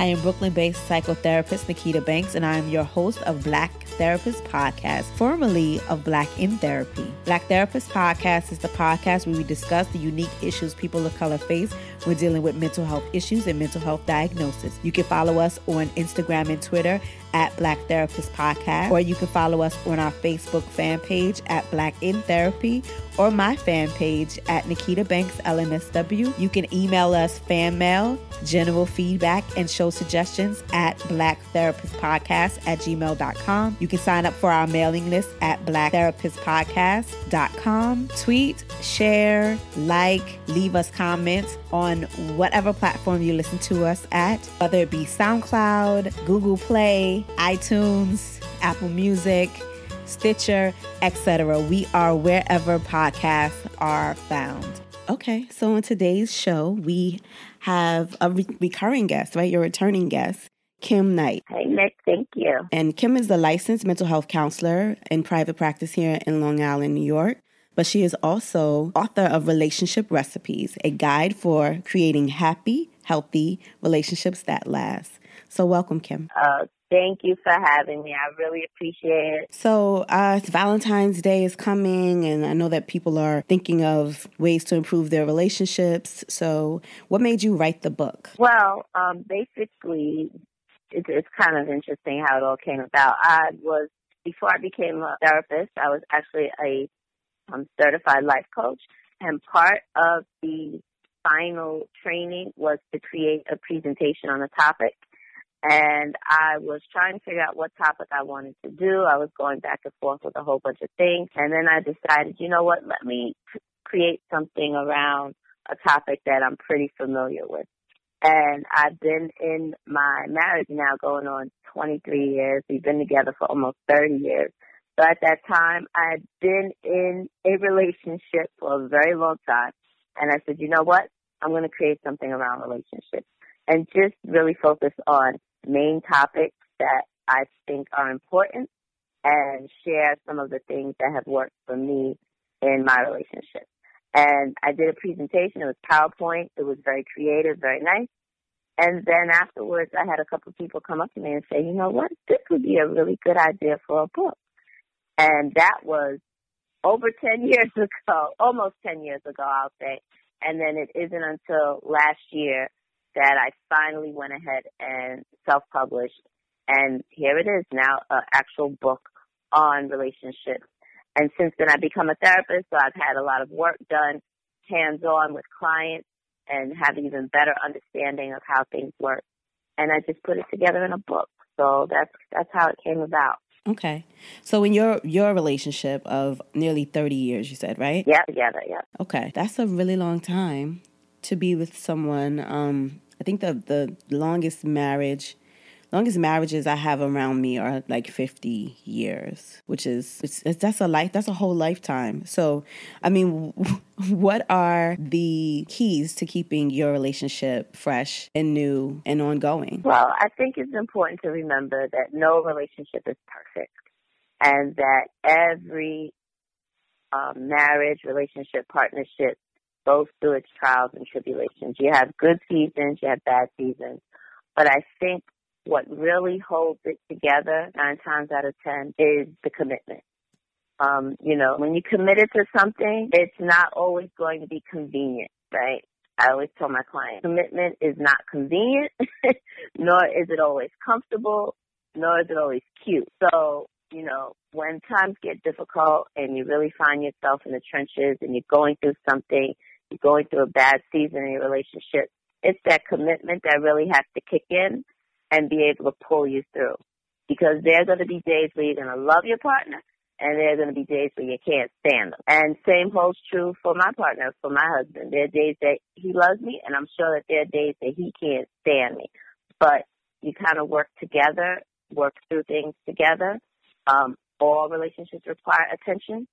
I am Brooklyn based psychotherapist Nikita Banks, and I am your host of Black Therapist Podcast, formerly of Black in Therapy. Black Therapist Podcast is the podcast where we discuss the unique issues people of color face when dealing with mental health issues and mental health diagnosis. You can follow us on Instagram and Twitter at Black Therapist Podcast, or you can follow us on our Facebook fan page at Black in Therapy, or my fan page at Nikita Banks LMSW. You can email us fan mail, general feedback, and show suggestions at Black Therapist Podcast at gmail.com. You can sign up for our mailing list at blacktherapistpodcast.com. Tweet, share, like, leave us comments on whatever platform you listen to us at, whether it be SoundCloud, Google Play, iTunes, Apple Music, Stitcher, etc. We are wherever podcasts are found. Okay, so on today's show, we have a re- recurring guest, right? Your returning guest, Kim Knight. Hey, Nick, thank you. And Kim is the licensed mental health counselor in private practice here in Long Island, New York. But she is also author of Relationship Recipes, a guide for creating happy, healthy relationships that last. So, welcome, Kim. Uh, thank you for having me. I really appreciate it. So, uh, Valentine's Day is coming, and I know that people are thinking of ways to improve their relationships. So, what made you write the book? Well, um, basically, it, it's kind of interesting how it all came about. I was, before I became a therapist, I was actually a um, certified life coach, and part of the final training was to create a presentation on a topic. And I was trying to figure out what topic I wanted to do. I was going back and forth with a whole bunch of things. And then I decided, you know what, let me create something around a topic that I'm pretty familiar with. And I've been in my marriage now going on 23 years. We've been together for almost 30 years. So at that time, I had been in a relationship for a very long time. And I said, you know what? I'm going to create something around relationships and just really focus on main topics that I think are important and share some of the things that have worked for me in my relationship. And I did a presentation. It was PowerPoint. It was very creative, very nice. And then afterwards, I had a couple of people come up to me and say, you know what? This would be a really good idea for a book. And that was over 10 years ago, almost 10 years ago, I'll say. And then it isn't until last year that I finally went ahead and self-published. And here it is now, an actual book on relationships. And since then I've become a therapist, so I've had a lot of work done hands-on with clients and have even better understanding of how things work. And I just put it together in a book. So that's, that's how it came about. Okay. So in your your relationship of nearly 30 years you said, right? Yeah, together, yeah. Okay. That's a really long time to be with someone. Um I think the the longest marriage longest marriages I have around me are like 50 years, which is it's, that's a life that's a whole lifetime. So, I mean, what are the keys to keeping your relationship fresh and new and ongoing? Well, I think it's important to remember that no relationship is perfect, and that every um, marriage, relationship, partnership goes through its trials and tribulations. You have good seasons, you have bad seasons. But I think what really holds it together nine times out of ten is the commitment. Um, you know, when you committed to something, it's not always going to be convenient, right? I always tell my clients, commitment is not convenient, nor is it always comfortable, nor is it always cute. So, you know, when times get difficult and you really find yourself in the trenches and you're going through something, you're going through a bad season in your relationship, it's that commitment that really has to kick in and be able to pull you through. Because there are going to be days where you're going to love your partner and there are going to be days where you can't stand them. And same holds true for my partner, for my husband. There are days that he loves me and I'm sure that there are days that he can't stand me. But you kind of work together, work through things together. Um, all relationships require attention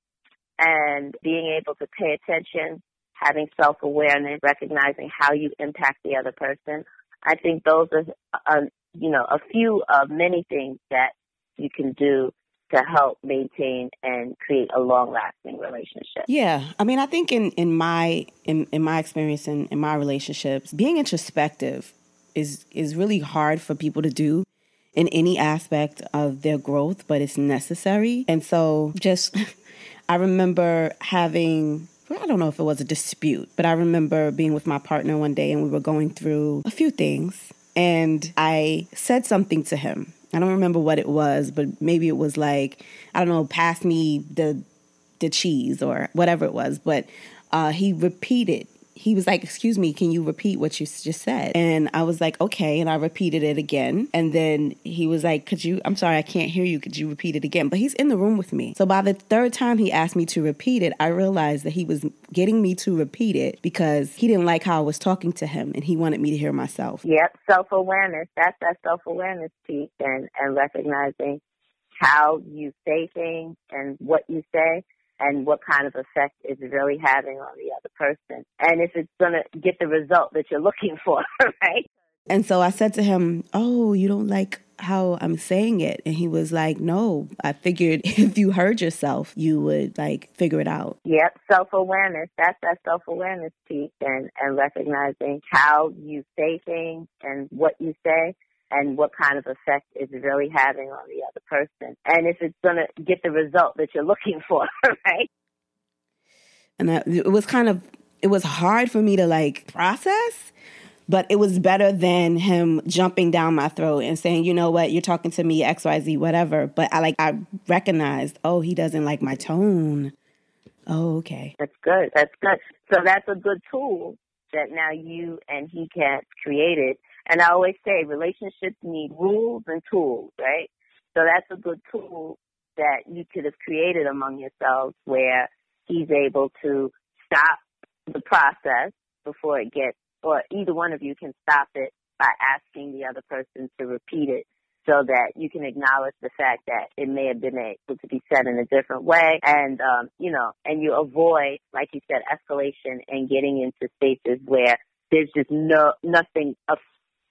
and being able to pay attention, having self-awareness, recognizing how you impact the other person. I think those are uh, you know, a few of many things that you can do to help maintain and create a long lasting relationship. Yeah. I mean I think in, in my in, in my experience in, in my relationships, being introspective is is really hard for people to do in any aspect of their growth, but it's necessary. And so just I remember having I don't know if it was a dispute, but I remember being with my partner one day and we were going through a few things and I said something to him. I don't remember what it was, but maybe it was like, I don't know, pass me the the cheese or whatever it was, but uh, he repeated he was like, Excuse me, can you repeat what you just said? And I was like, Okay. And I repeated it again. And then he was like, Could you, I'm sorry, I can't hear you. Could you repeat it again? But he's in the room with me. So by the third time he asked me to repeat it, I realized that he was getting me to repeat it because he didn't like how I was talking to him and he wanted me to hear myself. Yep. Self awareness. That's that self awareness piece and, and recognizing how you say things and what you say and what kind of effect is really having on the other person and if it's going to get the result that you're looking for, right? And so I said to him, Oh, you don't like how I'm saying it? And he was like, No, I figured if you heard yourself, you would like figure it out. Yep, self awareness. That's that self awareness piece and, and recognizing how you say things and what you say and what kind of effect is really having on the other person. And if it's going to get the result that you're looking for, right? And it was kind of, it was hard for me to like process, but it was better than him jumping down my throat and saying, you know what, you're talking to me, XYZ, whatever. But I like, I recognized, oh, he doesn't like my tone. Oh, okay. That's good. That's good. So that's a good tool that now you and he can create it and I always say relationships need rules and tools, right? So that's a good tool that you could have created among yourselves where he's able to stop the process before it gets, or either one of you can stop it by asking the other person to repeat it so that you can acknowledge the fact that it may have been able to be said in a different way and um you know and you avoid like you said escalation and getting into spaces where there's just no nothing of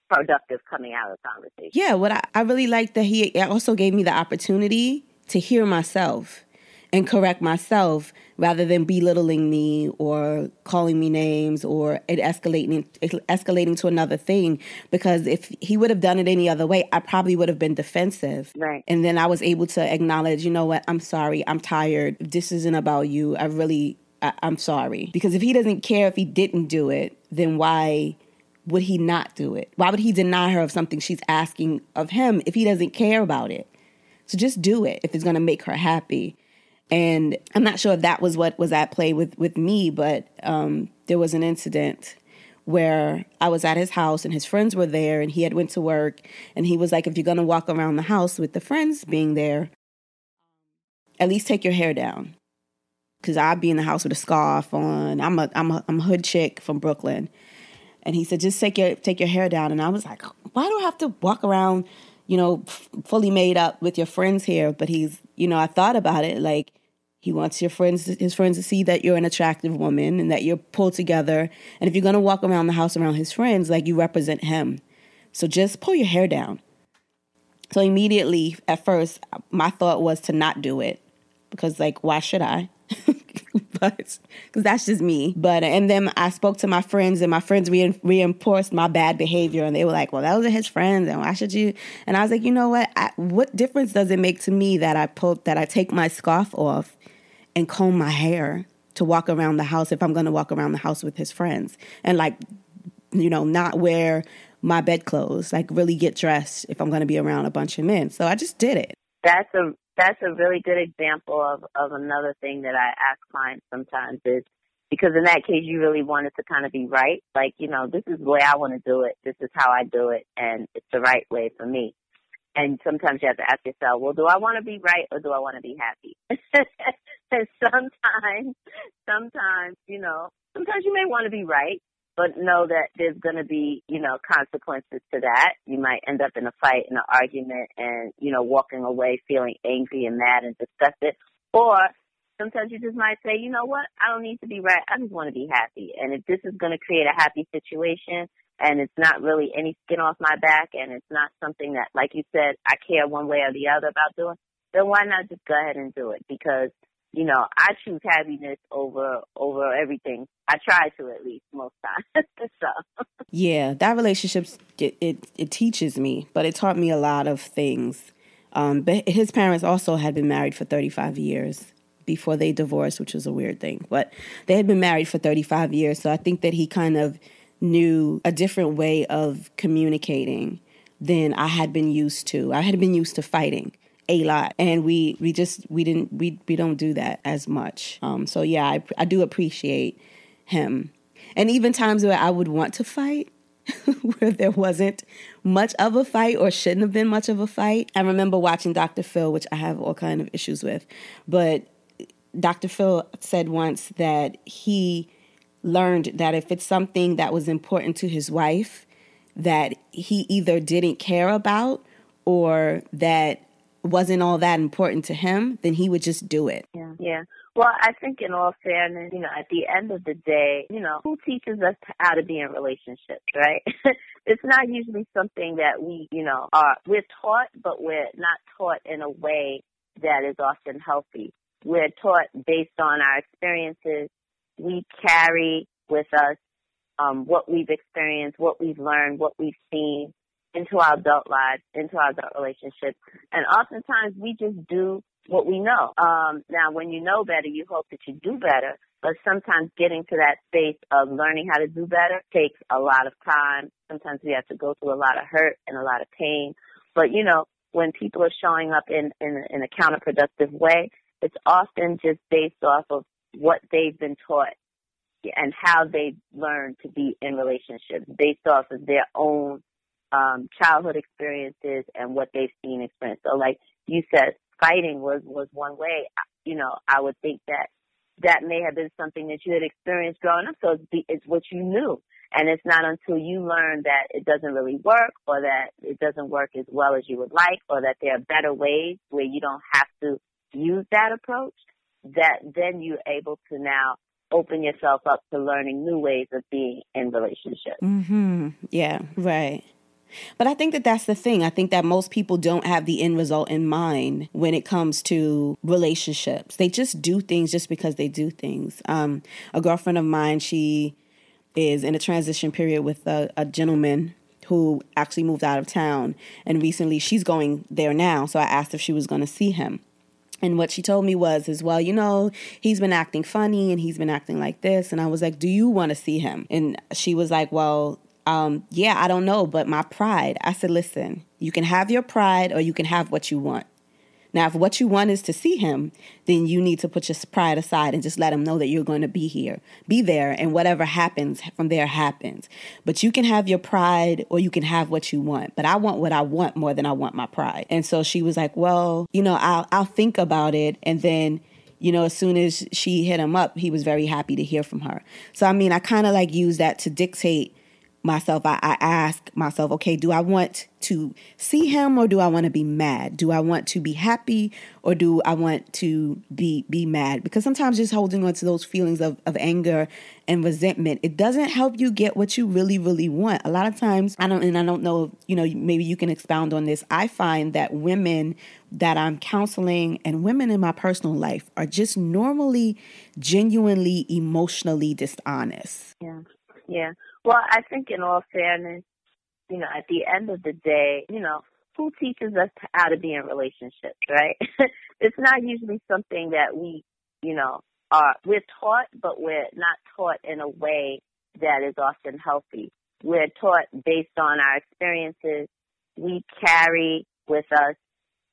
productive coming out of the conversation. Yeah, what I, I really like that he also gave me the opportunity to hear myself and correct myself rather than belittling me or calling me names or it escalating escalating to another thing. Because if he would have done it any other way I probably would have been defensive. Right. And then I was able to acknowledge you know what? I'm sorry. I'm tired. This isn't about you. I really I, I'm sorry. Because if he doesn't care if he didn't do it then why would he not do it? Why would he deny her of something she's asking of him if he doesn't care about it? So just do it if it's going to make her happy. And I'm not sure if that was what was at play with with me, but um, there was an incident where I was at his house and his friends were there, and he had went to work, and he was like, "If you're going to walk around the house with the friends being there, at least take your hair down." Cause I'd be in the house with a scarf on. I'm a I'm a I'm a hood chick from Brooklyn, and he said, just take your take your hair down. And I was like, why do I have to walk around, you know, f- fully made up with your friends here? But he's, you know, I thought about it like he wants your friends, his friends, to see that you're an attractive woman and that you're pulled together. And if you're gonna walk around the house around his friends, like you represent him. So just pull your hair down. So immediately, at first, my thought was to not do it because, like, why should I? but because that's just me. But and then I spoke to my friends, and my friends re- reinforced my bad behavior, and they were like, "Well, those are his friends, and why should you?" And I was like, "You know what? I, what difference does it make to me that I pull that I take my scarf off and comb my hair to walk around the house if I'm going to walk around the house with his friends and like, you know, not wear." my bedclothes, like really get dressed if I'm going to be around a bunch of men. So I just did it. That's a that's a really good example of, of another thing that I ask clients sometimes is because in that case you really want it to kind of be right. Like, you know, this is the way I want to do it. This is how I do it and it's the right way for me. And sometimes you have to ask yourself, well, do I want to be right or do I want to be happy? and sometimes, sometimes, you know, sometimes you may want to be right but know that there's going to be, you know, consequences to that. You might end up in a fight, in an argument, and, you know, walking away feeling angry and mad and disgusted. Or sometimes you just might say, you know what, I don't need to be right. I just want to be happy. And if this is going to create a happy situation and it's not really any skin off my back and it's not something that, like you said, I care one way or the other about doing, then why not just go ahead and do it? Because you know, I choose happiness over over everything. I try to at least most times. so yeah, that relationship it, it, it teaches me, but it taught me a lot of things. Um, but his parents also had been married for 35 years before they divorced, which was a weird thing. But they had been married for 35 years, so I think that he kind of knew a different way of communicating than I had been used to. I had been used to fighting a lot. And we we just we didn't we we don't do that as much. Um so yeah i i do appreciate him. And even times where i would want to fight where there wasn't much of a fight or shouldn't have been much of a fight i remember watching dr phil which i have all kind of issues with. But dr phil said once that he learned that if it's something that was important to his wife that he either didn't care about or that wasn't all that important to him, then he would just do it. Yeah. Yeah. Well, I think in all fairness, you know, at the end of the day, you know, who teaches us how to be in relationships, right? it's not usually something that we, you know, are, we're taught, but we're not taught in a way that is often healthy. We're taught based on our experiences. We carry with us um, what we've experienced, what we've learned, what we've seen, into our adult lives, into our adult relationships. And oftentimes we just do what we know. Um, now, when you know better, you hope that you do better. But sometimes getting to that space of learning how to do better takes a lot of time. Sometimes we have to go through a lot of hurt and a lot of pain. But you know, when people are showing up in, in, in a counterproductive way, it's often just based off of what they've been taught and how they've learned to be in relationships based off of their own um, childhood experiences and what they've seen experience. So like you said, fighting was, was one way. You know, I would think that that may have been something that you had experienced growing up. So it's, it's what you knew. And it's not until you learn that it doesn't really work or that it doesn't work as well as you would like or that there are better ways where you don't have to use that approach that then you're able to now open yourself up to learning new ways of being in relationships. Mhm. Yeah, right. But I think that that's the thing. I think that most people don't have the end result in mind when it comes to relationships. They just do things just because they do things. Um, a girlfriend of mine, she is in a transition period with a, a gentleman who actually moved out of town. And recently she's going there now. So I asked if she was going to see him. And what she told me was, is well, you know, he's been acting funny and he's been acting like this. And I was like, do you want to see him? And she was like, well, um, yeah, I don't know, but my pride. I said, listen, you can have your pride or you can have what you want. Now, if what you want is to see him, then you need to put your pride aside and just let him know that you're going to be here, be there, and whatever happens from there happens. But you can have your pride or you can have what you want. But I want what I want more than I want my pride. And so she was like, well, you know, I'll, I'll think about it. And then, you know, as soon as she hit him up, he was very happy to hear from her. So, I mean, I kind of like use that to dictate myself, I, I ask myself, okay, do I want to see him or do I want to be mad? Do I want to be happy or do I want to be be mad? Because sometimes just holding on to those feelings of, of anger and resentment, it doesn't help you get what you really, really want. A lot of times, I don't and I don't know, you know, maybe you can expound on this. I find that women that I'm counseling and women in my personal life are just normally genuinely emotionally dishonest. Yeah. Yeah. Well, I think in all fairness, you know, at the end of the day, you know, who teaches us how to be in relationships, right? it's not usually something that we, you know, are, we're taught, but we're not taught in a way that is often healthy. We're taught based on our experiences. We carry with us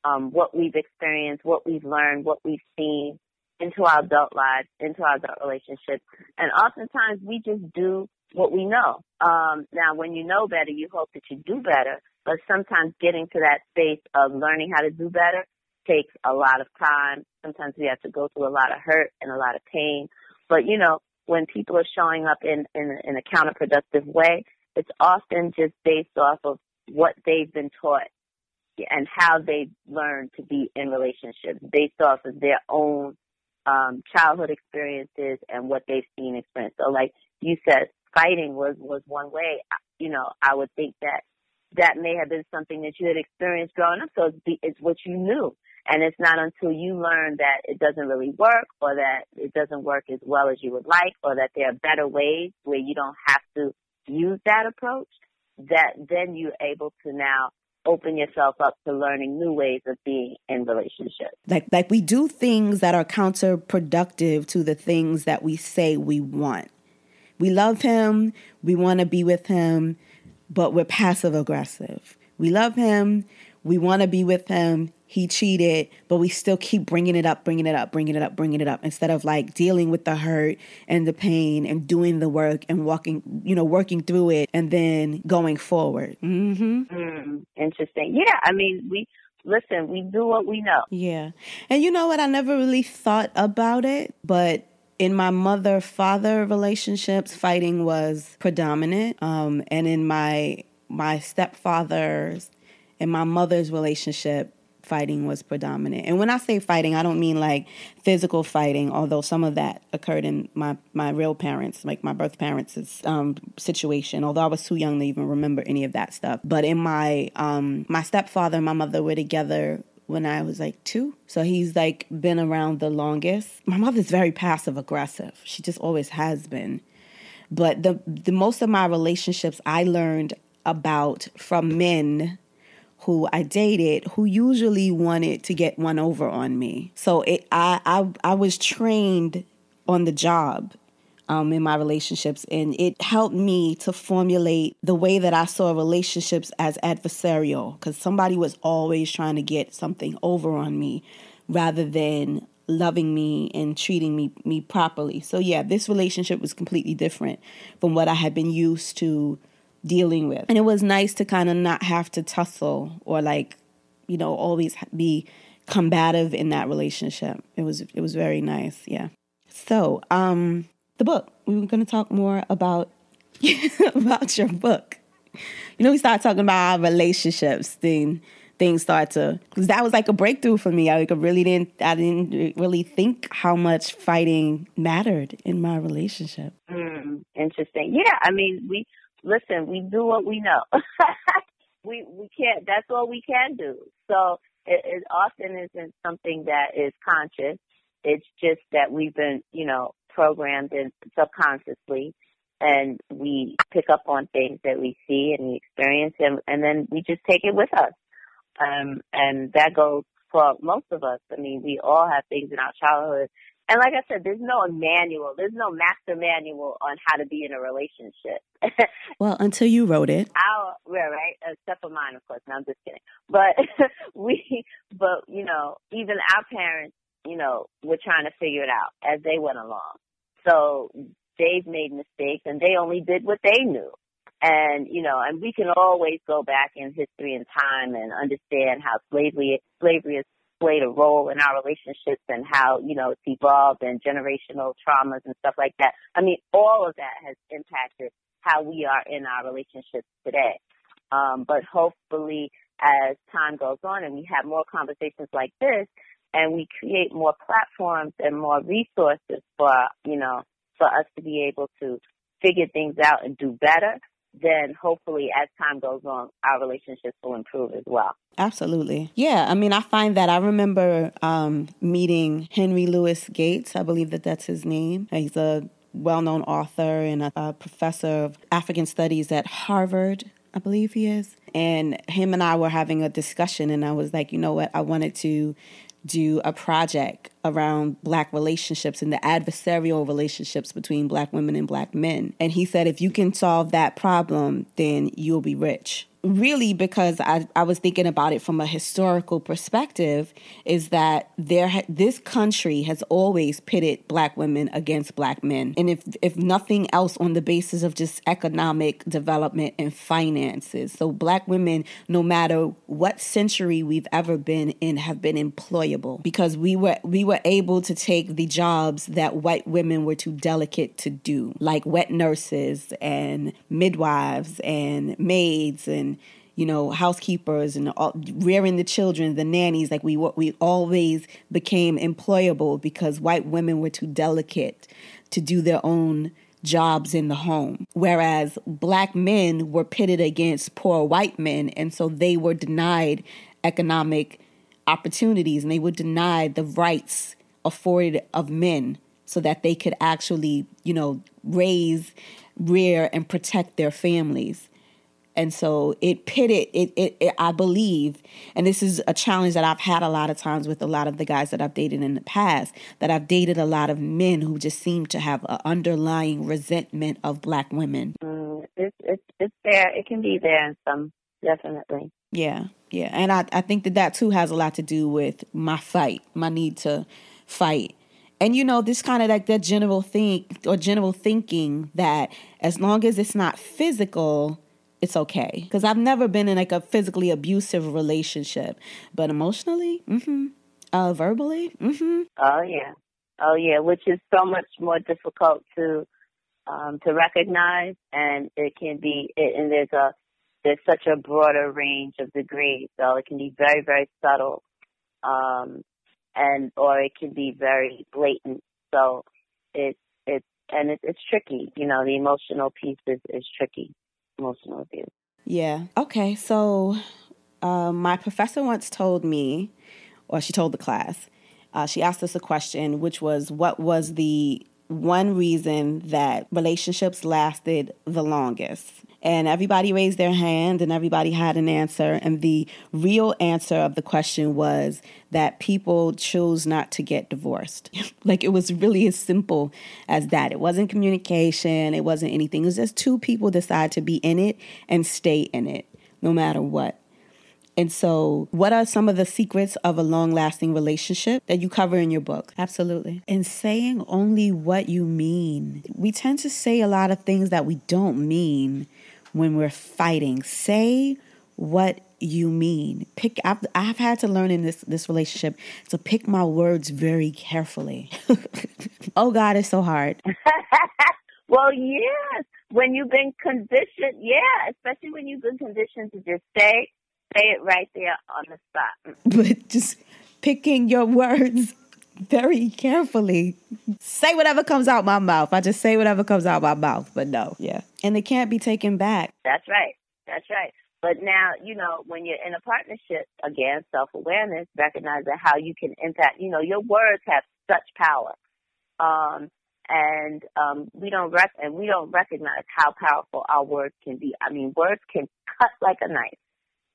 um, what we've experienced, what we've learned, what we've seen into our adult lives, into our adult relationships. And oftentimes we just do what we know. Um, now, when you know better, you hope that you do better, but sometimes getting to that space of learning how to do better takes a lot of time. Sometimes we have to go through a lot of hurt and a lot of pain. But, you know, when people are showing up in, in, in a counterproductive way, it's often just based off of what they've been taught and how they've learned to be in relationships based off of their own um, childhood experiences and what they've seen experience. So like you said, fighting was was one way. You know, I would think that that may have been something that you had experienced growing up. So it's, it's what you knew. And it's not until you learn that it doesn't really work or that it doesn't work as well as you would like or that there are better ways where you don't have to use that approach that then you're able to now open yourself up to learning new ways of being in relationships. Like like we do things that are counterproductive to the things that we say we want. We love him, we want to be with him, but we're passive aggressive. We love him, we want to be with him, he cheated, but we still keep bringing it up, bringing it up, bringing it up, bringing it up instead of like dealing with the hurt and the pain and doing the work and walking, you know, working through it and then going forward. Mm-hmm. Mm, interesting. Yeah, I mean, we listen, we do what we know. Yeah. And you know what? I never really thought about it, but in my mother father relationships, fighting was predominant. Um, and in my my stepfather's and my mother's relationship, fighting was predominant. And when I say fighting, I don't mean like physical fighting, although some of that occurred in my, my real parents, like my birth parents' um, situation, although I was too young to even remember any of that stuff. But in my, um, my stepfather and my mother were together when I was like two. So he's like been around the longest. My mother's very passive aggressive. She just always has been. But the the most of my relationships I learned about from men who I dated who usually wanted to get one over on me. So it, I, I, I was trained on the job um, in my relationships, and it helped me to formulate the way that I saw relationships as adversarial because somebody was always trying to get something over on me rather than loving me and treating me me properly. So yeah, this relationship was completely different from what I had been used to dealing with. And it was nice to kind of not have to tussle or like, you know, always be combative in that relationship. It was it was very nice, yeah. So, um the book. We were going to talk more about about your book. You know, we started talking about our relationships, then things start to because that was like a breakthrough for me. I like, really didn't I didn't really think how much fighting mattered in my relationship. Mm, interesting. Yeah, I mean, we listen, we do what we know. we we can't. That's all we can do. So it, it often isn't something that is conscious. It's just that we've been, you know, programmed in subconsciously, and we pick up on things that we see and we experience, and and then we just take it with us. Um, and that goes for most of us. I mean, we all have things in our childhood and like I said, there's no manual. There's no master manual on how to be in a relationship. well, until you wrote it. Our, right, right. Except for mine, of course. No, I'm just kidding. But we, but you know, even our parents, you know, were trying to figure it out as they went along. So they've made mistakes and they only did what they knew. And, you know, and we can always go back in history and time and understand how slavery, slavery has played a role in our relationships and how, you know, it's evolved and generational traumas and stuff like that. I mean, all of that has impacted how we are in our relationships today. Um, but hopefully as time goes on and we have more conversations like this and we create more platforms and more resources for, you know, for us to be able to figure things out and do better, then hopefully as time goes on, our relationships will improve as well. Absolutely. Yeah. I mean, I find that I remember um, meeting Henry Louis Gates. I believe that that's his name. He's a well known author and a, a professor of African studies at Harvard. I believe he is. And him and I were having a discussion, and I was like, you know what? I wanted to do a project around black relationships and the adversarial relationships between black women and black men. And he said, if you can solve that problem, then you'll be rich really because I, I was thinking about it from a historical perspective is that there ha- this country has always pitted black women against black men. And if if nothing else on the basis of just economic development and finances. So black women no matter what century we've ever been in have been employable. Because we were we were able to take the jobs that white women were too delicate to do. Like wet nurses and midwives and maids and you know, housekeepers and all, rearing the children, the nannies. Like we we always became employable because white women were too delicate to do their own jobs in the home, whereas black men were pitted against poor white men, and so they were denied economic opportunities and they were denied the rights afforded of men so that they could actually, you know, raise, rear, and protect their families. And so it pitted it, it, it, I believe, and this is a challenge that I've had a lot of times with a lot of the guys that I've dated in the past, that I've dated a lot of men who just seem to have an underlying resentment of black women. Mm, it's, it's, it's there. It can be there in some, definitely. Yeah, yeah. And I, I think that that too has a lot to do with my fight, my need to fight and you know this kind of like that general think or general thinking that as long as it's not physical it's okay. Because i've never been in like a physically abusive relationship. But emotionally mm-hmm. Uh verbally mm-hmm. Oh yeah. Oh yeah which is so much more difficult to um to recognize. And it can be it, and there's a there's such a broader range of degrees. So it can be very very subtle um and or it can be very blatant. So it's it's and it, it's tricky. You know, the emotional piece is is tricky. Emotional abuse. Yeah. Okay. So uh, my professor once told me, or she told the class, uh, she asked us a question, which was, "What was the one reason that relationships lasted the longest?" And everybody raised their hand and everybody had an answer. And the real answer of the question was that people chose not to get divorced. like it was really as simple as that. It wasn't communication, it wasn't anything. It was just two people decide to be in it and stay in it no matter what. And so, what are some of the secrets of a long lasting relationship that you cover in your book? Absolutely. And saying only what you mean. We tend to say a lot of things that we don't mean when we're fighting. Say what you mean. Pick I've, I've had to learn in this this relationship to pick my words very carefully. oh God, it's so hard. well, yes. When you've been conditioned, yeah, especially when you've been conditioned to just say say it right there on the spot. But just picking your words very carefully. Say whatever comes out my mouth. I just say whatever comes out my mouth, but no, yeah. And it can't be taken back. That's right. That's right. But now, you know, when you're in a partnership, again, self awareness, recognizing how you can impact, you know, your words have such power. Um, and um, we don't rec- and we don't recognize how powerful our words can be. I mean, words can cut like a knife.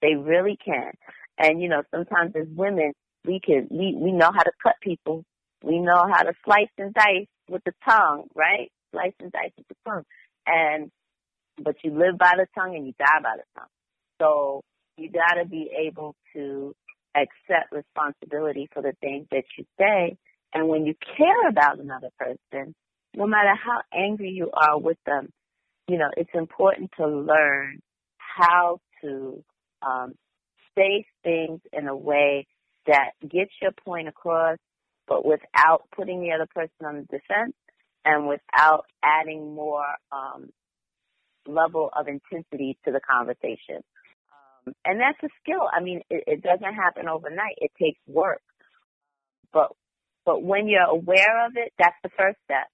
They really can. And you know, sometimes as women, we can we we know how to cut people. We know how to slice and dice with the tongue, right? Slice and dice with the tongue. And but you live by the tongue and you die by the tongue. So you got to be able to accept responsibility for the things that you say. And when you care about another person, no matter how angry you are with them, you know, it's important to learn how to um, say things in a way that gets your point across, but without putting the other person on the defense and without adding more um, level of intensity to the conversation. Um, and that's a skill. I mean, it, it doesn't happen overnight. It takes work. But but when you're aware of it, that's the first step.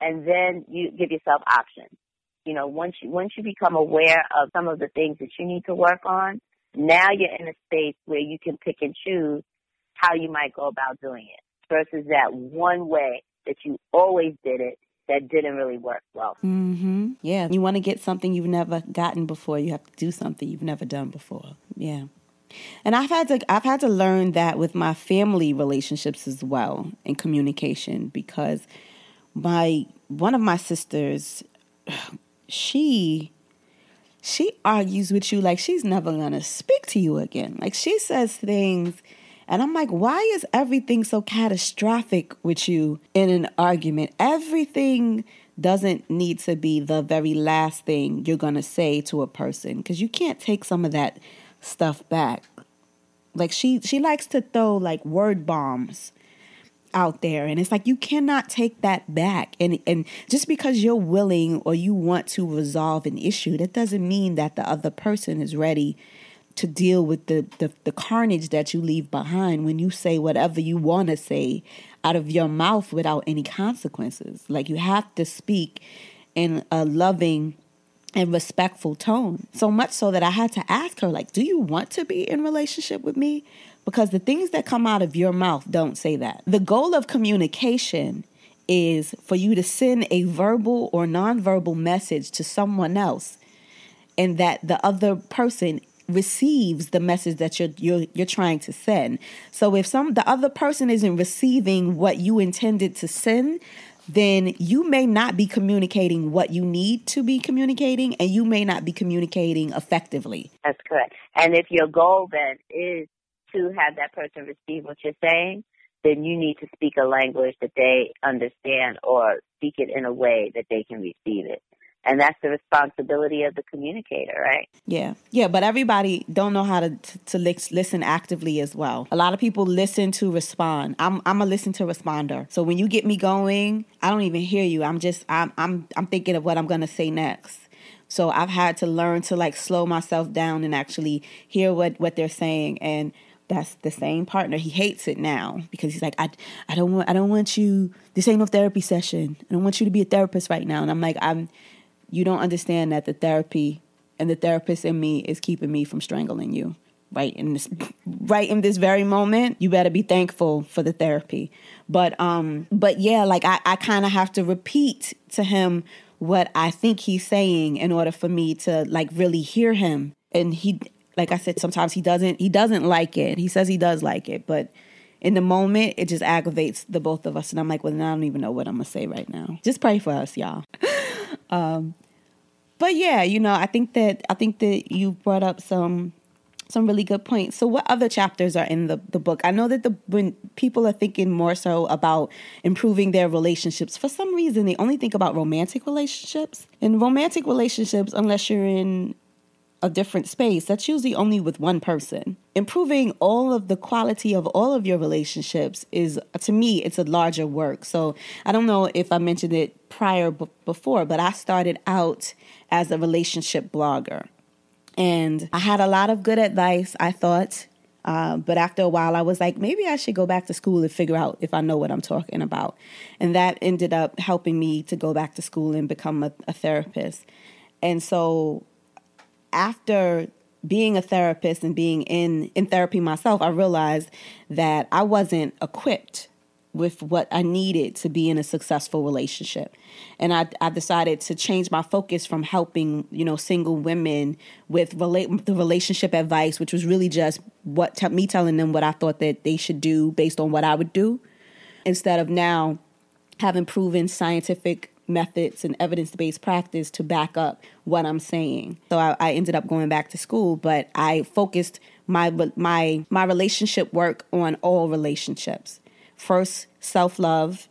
And then you give yourself options. You know, once you once you become aware of some of the things that you need to work on, now you're in a space where you can pick and choose how you might go about doing it versus that one way that you always did it that didn't really work well. Mm-hmm. Yeah. You want to get something you've never gotten before, you have to do something you've never done before. Yeah. And I've had to I've had to learn that with my family relationships as well in communication because my one of my sisters she she argues with you like she's never going to speak to you again. Like she says things and I'm like, why is everything so catastrophic with you in an argument? Everything doesn't need to be the very last thing you're going to say to a person because you can't take some of that stuff back. Like she she likes to throw like word bombs out there and it's like you cannot take that back and and just because you're willing or you want to resolve an issue that doesn't mean that the other person is ready to deal with the, the, the carnage that you leave behind when you say whatever you want to say out of your mouth without any consequences. Like you have to speak in a loving and respectful tone. So much so that I had to ask her, like, do you want to be in relationship with me? Because the things that come out of your mouth don't say that. The goal of communication is for you to send a verbal or nonverbal message to someone else and that the other person receives the message that you're you're you're trying to send. So if some the other person isn't receiving what you intended to send, then you may not be communicating what you need to be communicating and you may not be communicating effectively. That's correct. And if your goal then is to have that person receive what you're saying, then you need to speak a language that they understand or speak it in a way that they can receive it and that's the responsibility of the communicator right yeah yeah but everybody don't know how to to, listen actively as well a lot of people listen to respond i'm i'm a listen to responder so when you get me going i don't even hear you i'm just i'm i'm i'm thinking of what i'm going to say next so i've had to learn to like slow myself down and actually hear what what they're saying and that's the same partner. He hates it now because he's like, I, I don't want, I don't want you. This ain't no therapy session. I don't want you to be a therapist right now. And I'm like, I'm, you don't understand that the therapy and the therapist in me is keeping me from strangling you right in this right in this very moment. You better be thankful for the therapy. But um but yeah like i, I kind of have to repeat to him what i think he's saying in order for me to like really hear him. And he like i said sometimes he doesn't he doesn't like it. He says he does like it but in the moment it just aggravates the both of us. And i'm like well i don't even know what i'm gonna say right now. Just pray for us y'all um, but yeah, you know, I think that I think that you brought up some some really good points. So, what other chapters are in the, the book? I know that the when people are thinking more so about improving their relationships, for some reason they only think about romantic relationships. In romantic relationships, unless you're in a different space, that's usually only with one person. Improving all of the quality of all of your relationships is, to me, it's a larger work. So I don't know if I mentioned it prior b- before, but I started out as a relationship blogger. And I had a lot of good advice, I thought. Uh, but after a while, I was like, maybe I should go back to school and figure out if I know what I'm talking about. And that ended up helping me to go back to school and become a, a therapist. And so after being a therapist and being in, in therapy myself, I realized that I wasn't equipped with what I needed to be in a successful relationship. And I, I decided to change my focus from helping, you know, single women with relate the relationship advice, which was really just what te- me telling them what I thought that they should do based on what I would do, instead of now having proven scientific methods and evidence based practice to back up what I'm saying. So I, I, ended up going back to school, but I focused my my my relationship work on all relationships. First, self love,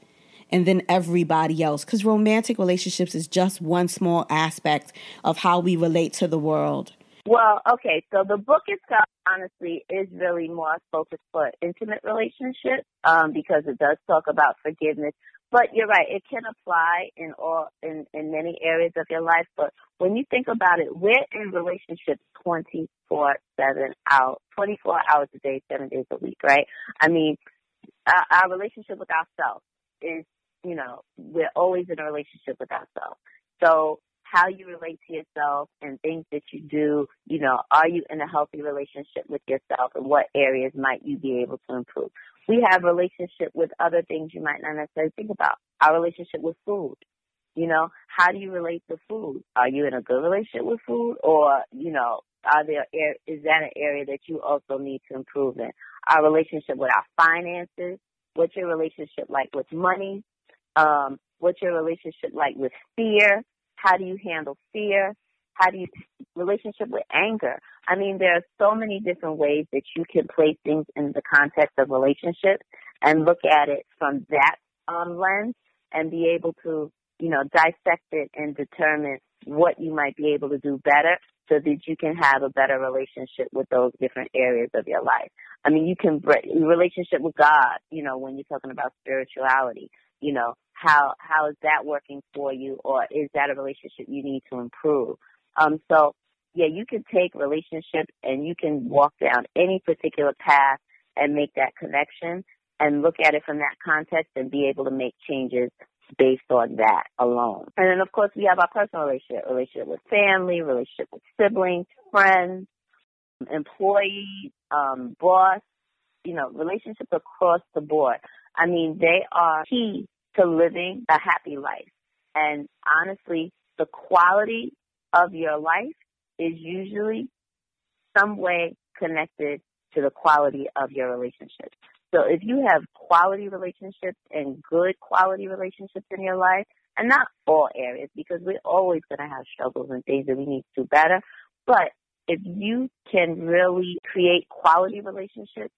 and then everybody else. Because romantic relationships is just one small aspect of how we relate to the world. Well, okay, so the book itself, honestly, is really more focused for intimate relationships um, because it does talk about forgiveness. But you're right; it can apply in all in in many areas of your life. But when you think about it, we're in relationships twenty four seven out, twenty four hours a day, seven days a week, right? I mean, our, our relationship with ourselves is, you know, we're always in a relationship with ourselves. So how you relate to yourself and things that you do, you know, are you in a healthy relationship with yourself and what areas might you be able to improve? We have relationship with other things you might not necessarily think about. Our relationship with food. You know, how do you relate to food? Are you in a good relationship with food or, you know, are there, is that an area that you also need to improve in? Our relationship with our finances. What's your relationship like with money? Um, what's your relationship like with fear? How do you handle fear? How do you relationship with anger? I mean, there are so many different ways that you can place things in the context of relationships and look at it from that um, lens and be able to, you know, dissect it and determine what you might be able to do better so that you can have a better relationship with those different areas of your life. I mean, you can relationship with God, you know, when you're talking about spirituality, you know, how how is that working for you or is that a relationship you need to improve um so yeah you can take relationships and you can walk down any particular path and make that connection and look at it from that context and be able to make changes based on that alone. And then of course we have our personal relationship, relationship with family, relationship with siblings, friends, employees, um, boss, you know, relationships across the board. I mean, they are key to living a happy life. And honestly, the quality of your life is usually some way connected to the quality of your relationships. So if you have quality relationships and good quality relationships in your life, and not all areas, because we're always going to have struggles and things that we need to do better, but if you can really create quality relationships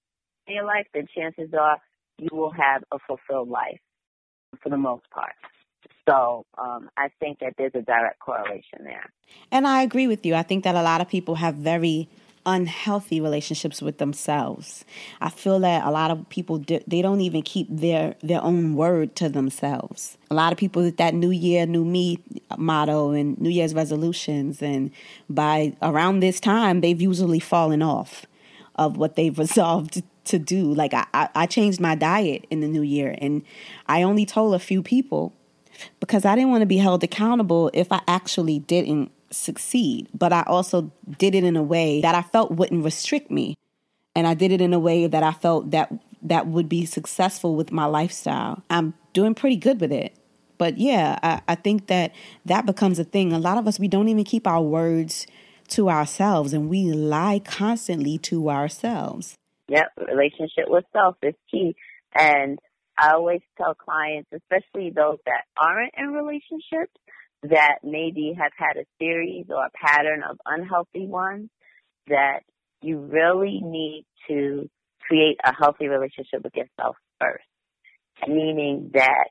in your life, then chances are you will have a fulfilled life for the most part. So um, I think that there's a direct correlation there. And I agree with you. I think that a lot of people have very unhealthy relationships with themselves. I feel that a lot of people they don't even keep their their own word to themselves. A lot of people with that new year new me motto and new year's resolutions and by around this time they've usually fallen off of what they've resolved to do. Like I, I changed my diet in the new year and I only told a few people because I didn't want to be held accountable if I actually didn't succeed. But I also did it in a way that I felt wouldn't restrict me. And I did it in a way that I felt that that would be successful with my lifestyle. I'm doing pretty good with it. But yeah, I, I think that that becomes a thing. A lot of us, we don't even keep our words to ourselves and we lie constantly to ourselves. Yep, relationship with self is key. And I always tell clients, especially those that aren't in relationships, that maybe have had a series or a pattern of unhealthy ones, that you really need to create a healthy relationship with yourself first. Meaning that,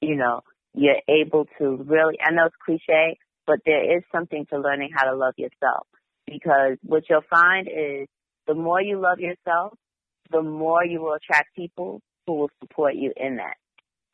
you know, you're able to really, I know it's cliche, but there is something to learning how to love yourself. Because what you'll find is the more you love yourself, the more you will attract people who will support you in that.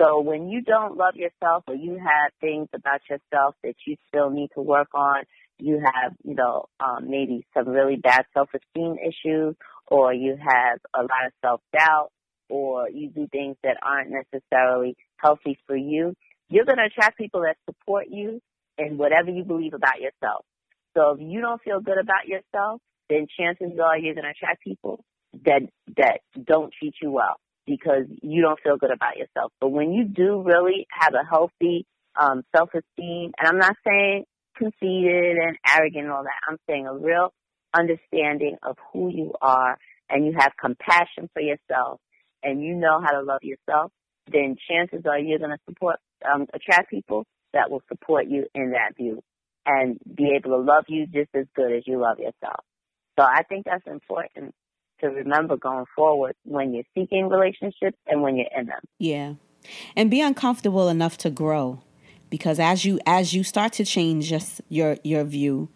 So when you don't love yourself or you have things about yourself that you still need to work on, you have, you know, um, maybe some really bad self-esteem issues or you have a lot of self-doubt or you do things that aren't necessarily healthy for you, you're going to attract people that support you in whatever you believe about yourself. So if you don't feel good about yourself, then chances are you're going to attract people that, that don't treat you well because you don't feel good about yourself. But when you do really have a healthy um, self-esteem, and I'm not saying conceited and arrogant and all that, I'm saying a real understanding of who you are and you have compassion for yourself and you know how to love yourself, then chances are you're going to support, um, attract people that will support you in that view and be able to love you just as good as you love yourself. So I think that's important to remember going forward when you're seeking relationships and when you're in them. Yeah. And be uncomfortable enough to grow because as you as you start to change just your your view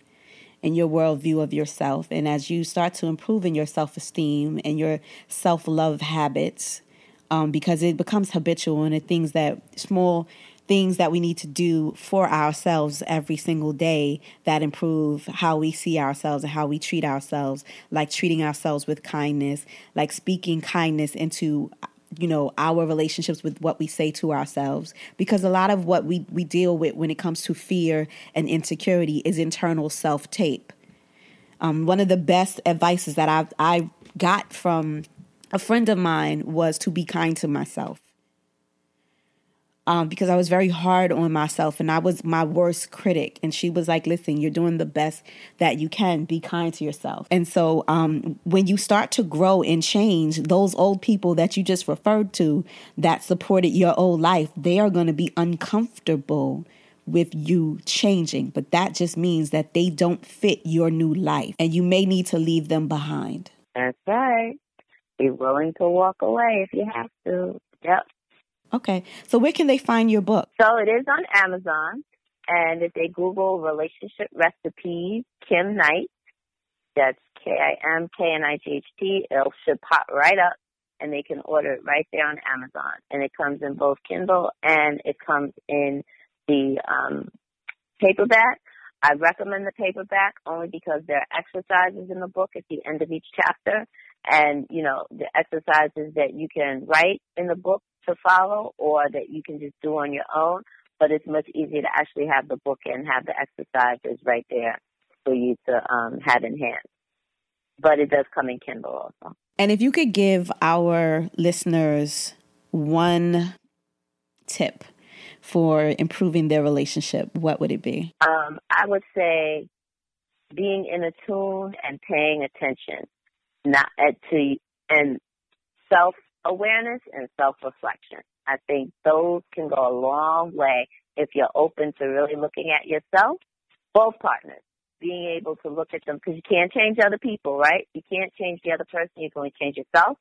and your worldview of yourself and as you start to improve in your self-esteem and your self-love habits um, because it becomes habitual and the things that small things that we need to do for ourselves every single day that improve how we see ourselves and how we treat ourselves, like treating ourselves with kindness, like speaking kindness into you know our relationships with what we say to ourselves. Because a lot of what we we deal with when it comes to fear and insecurity is internal self tape um, one of the best advices that i i got from a friend of mine was to be kind to myself um, because I was very hard on myself and I was my worst critic. And she was like, listen, you're doing the best that you can. Be kind to yourself. And so um, when you start to grow and change, those old people that you just referred to that supported your old life, they are going to be uncomfortable with you changing. But that just means that they don't fit your new life and you may need to leave them behind. That's right. Be willing to walk away if you have to. Yep. Okay. So where can they find your book? So it is on Amazon. And if they Google relationship recipes, Kim Knight, that's K I M K N I G H T, it'll should pop right up and they can order it right there on Amazon. And it comes in both Kindle and it comes in the um, paperback. I recommend the paperback only because there are exercises in the book at the end of each chapter And, you know, the exercises that you can write in the book to follow or that you can just do on your own. But it's much easier to actually have the book and have the exercises right there for you to um, have in hand. But it does come in Kindle also. And if you could give our listeners one tip for improving their relationship, what would it be? Um, I would say being in a tune and paying attention, not uh, to and self awareness and self reflection. I think those can go a long way if you're open to really looking at yourself. Both partners being able to look at them because you can't change other people, right? You can't change the other person. You can only change yourself.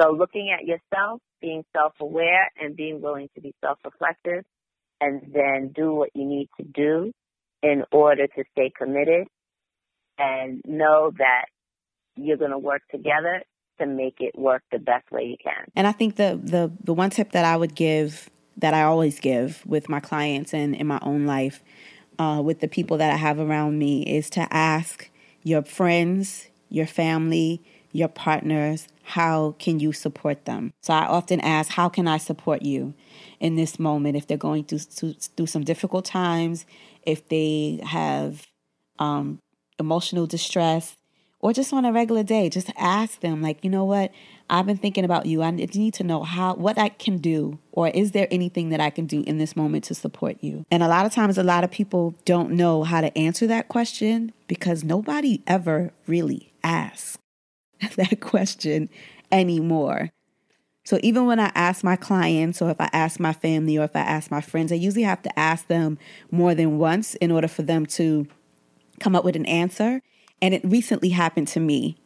So looking at yourself, being self-aware and being willing to be self-reflective and then do what you need to do in order to stay committed and know that you're going to work together to make it work the best way you can. And I think the the the one tip that I would give that I always give with my clients and in my own life uh, with the people that I have around me is to ask your friends, your family, your partners, how can you support them? So I often ask, how can I support you in this moment if they're going through, through some difficult times, if they have um, emotional distress, or just on a regular day, just ask them, like, you know what? I've been thinking about you. I need to know how, what I can do, or is there anything that I can do in this moment to support you? And a lot of times, a lot of people don't know how to answer that question because nobody ever really asks that question anymore. So even when I ask my clients, or if I ask my family, or if I ask my friends, I usually have to ask them more than once in order for them to come up with an answer. And it recently happened to me.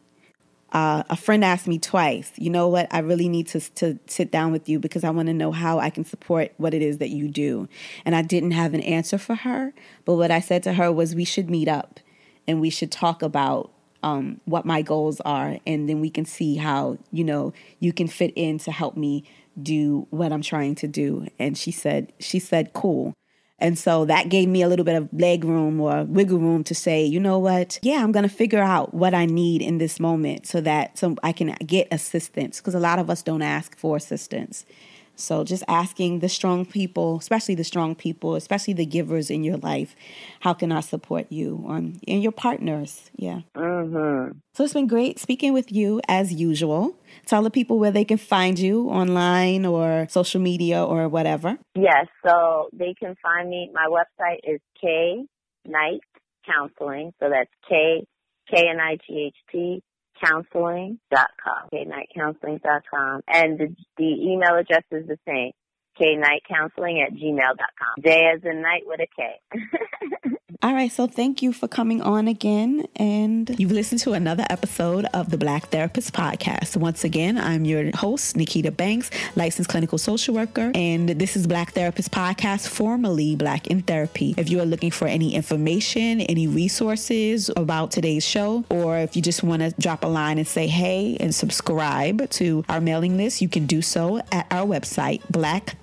Uh, a friend asked me twice, you know what, I really need to, to sit down with you because I want to know how I can support what it is that you do. And I didn't have an answer for her. But what I said to her was, we should meet up and we should talk about um, what my goals are. And then we can see how, you know, you can fit in to help me do what I'm trying to do. And she said, she said, cool. And so that gave me a little bit of leg room or wiggle room to say, you know what? Yeah, I'm going to figure out what I need in this moment so that so I can get assistance because a lot of us don't ask for assistance. So just asking the strong people, especially the strong people, especially the givers in your life, how can I support you um, and your partners? Yeah. Mm-hmm. So it's been great speaking with you as usual. Tell the people where they can find you online or social media or whatever. Yes, so they can find me. My website is K Knight Counseling. So that's K K N I G H T counseling.com, knightcounseling.com. And the, the email address is the same, knightcounseling at gmail.com. J as in night with a K. All right, so thank you for coming on again. And you've listened to another episode of the Black Therapist Podcast. Once again, I'm your host, Nikita Banks, licensed clinical social worker. And this is Black Therapist Podcast, formerly Black in Therapy. If you are looking for any information, any resources about today's show, or if you just want to drop a line and say hey and subscribe to our mailing list, you can do so at our website,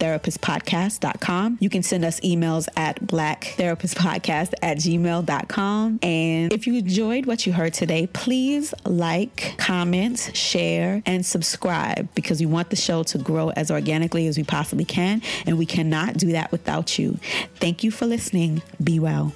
blacktherapistpodcast.com. You can send us emails at blacktherapistpodcast at gmail.com. And if you enjoyed what you heard today, please like, comment, share, and subscribe because we want the show to grow as organically as we possibly can. And we cannot do that without you. Thank you for listening. Be well.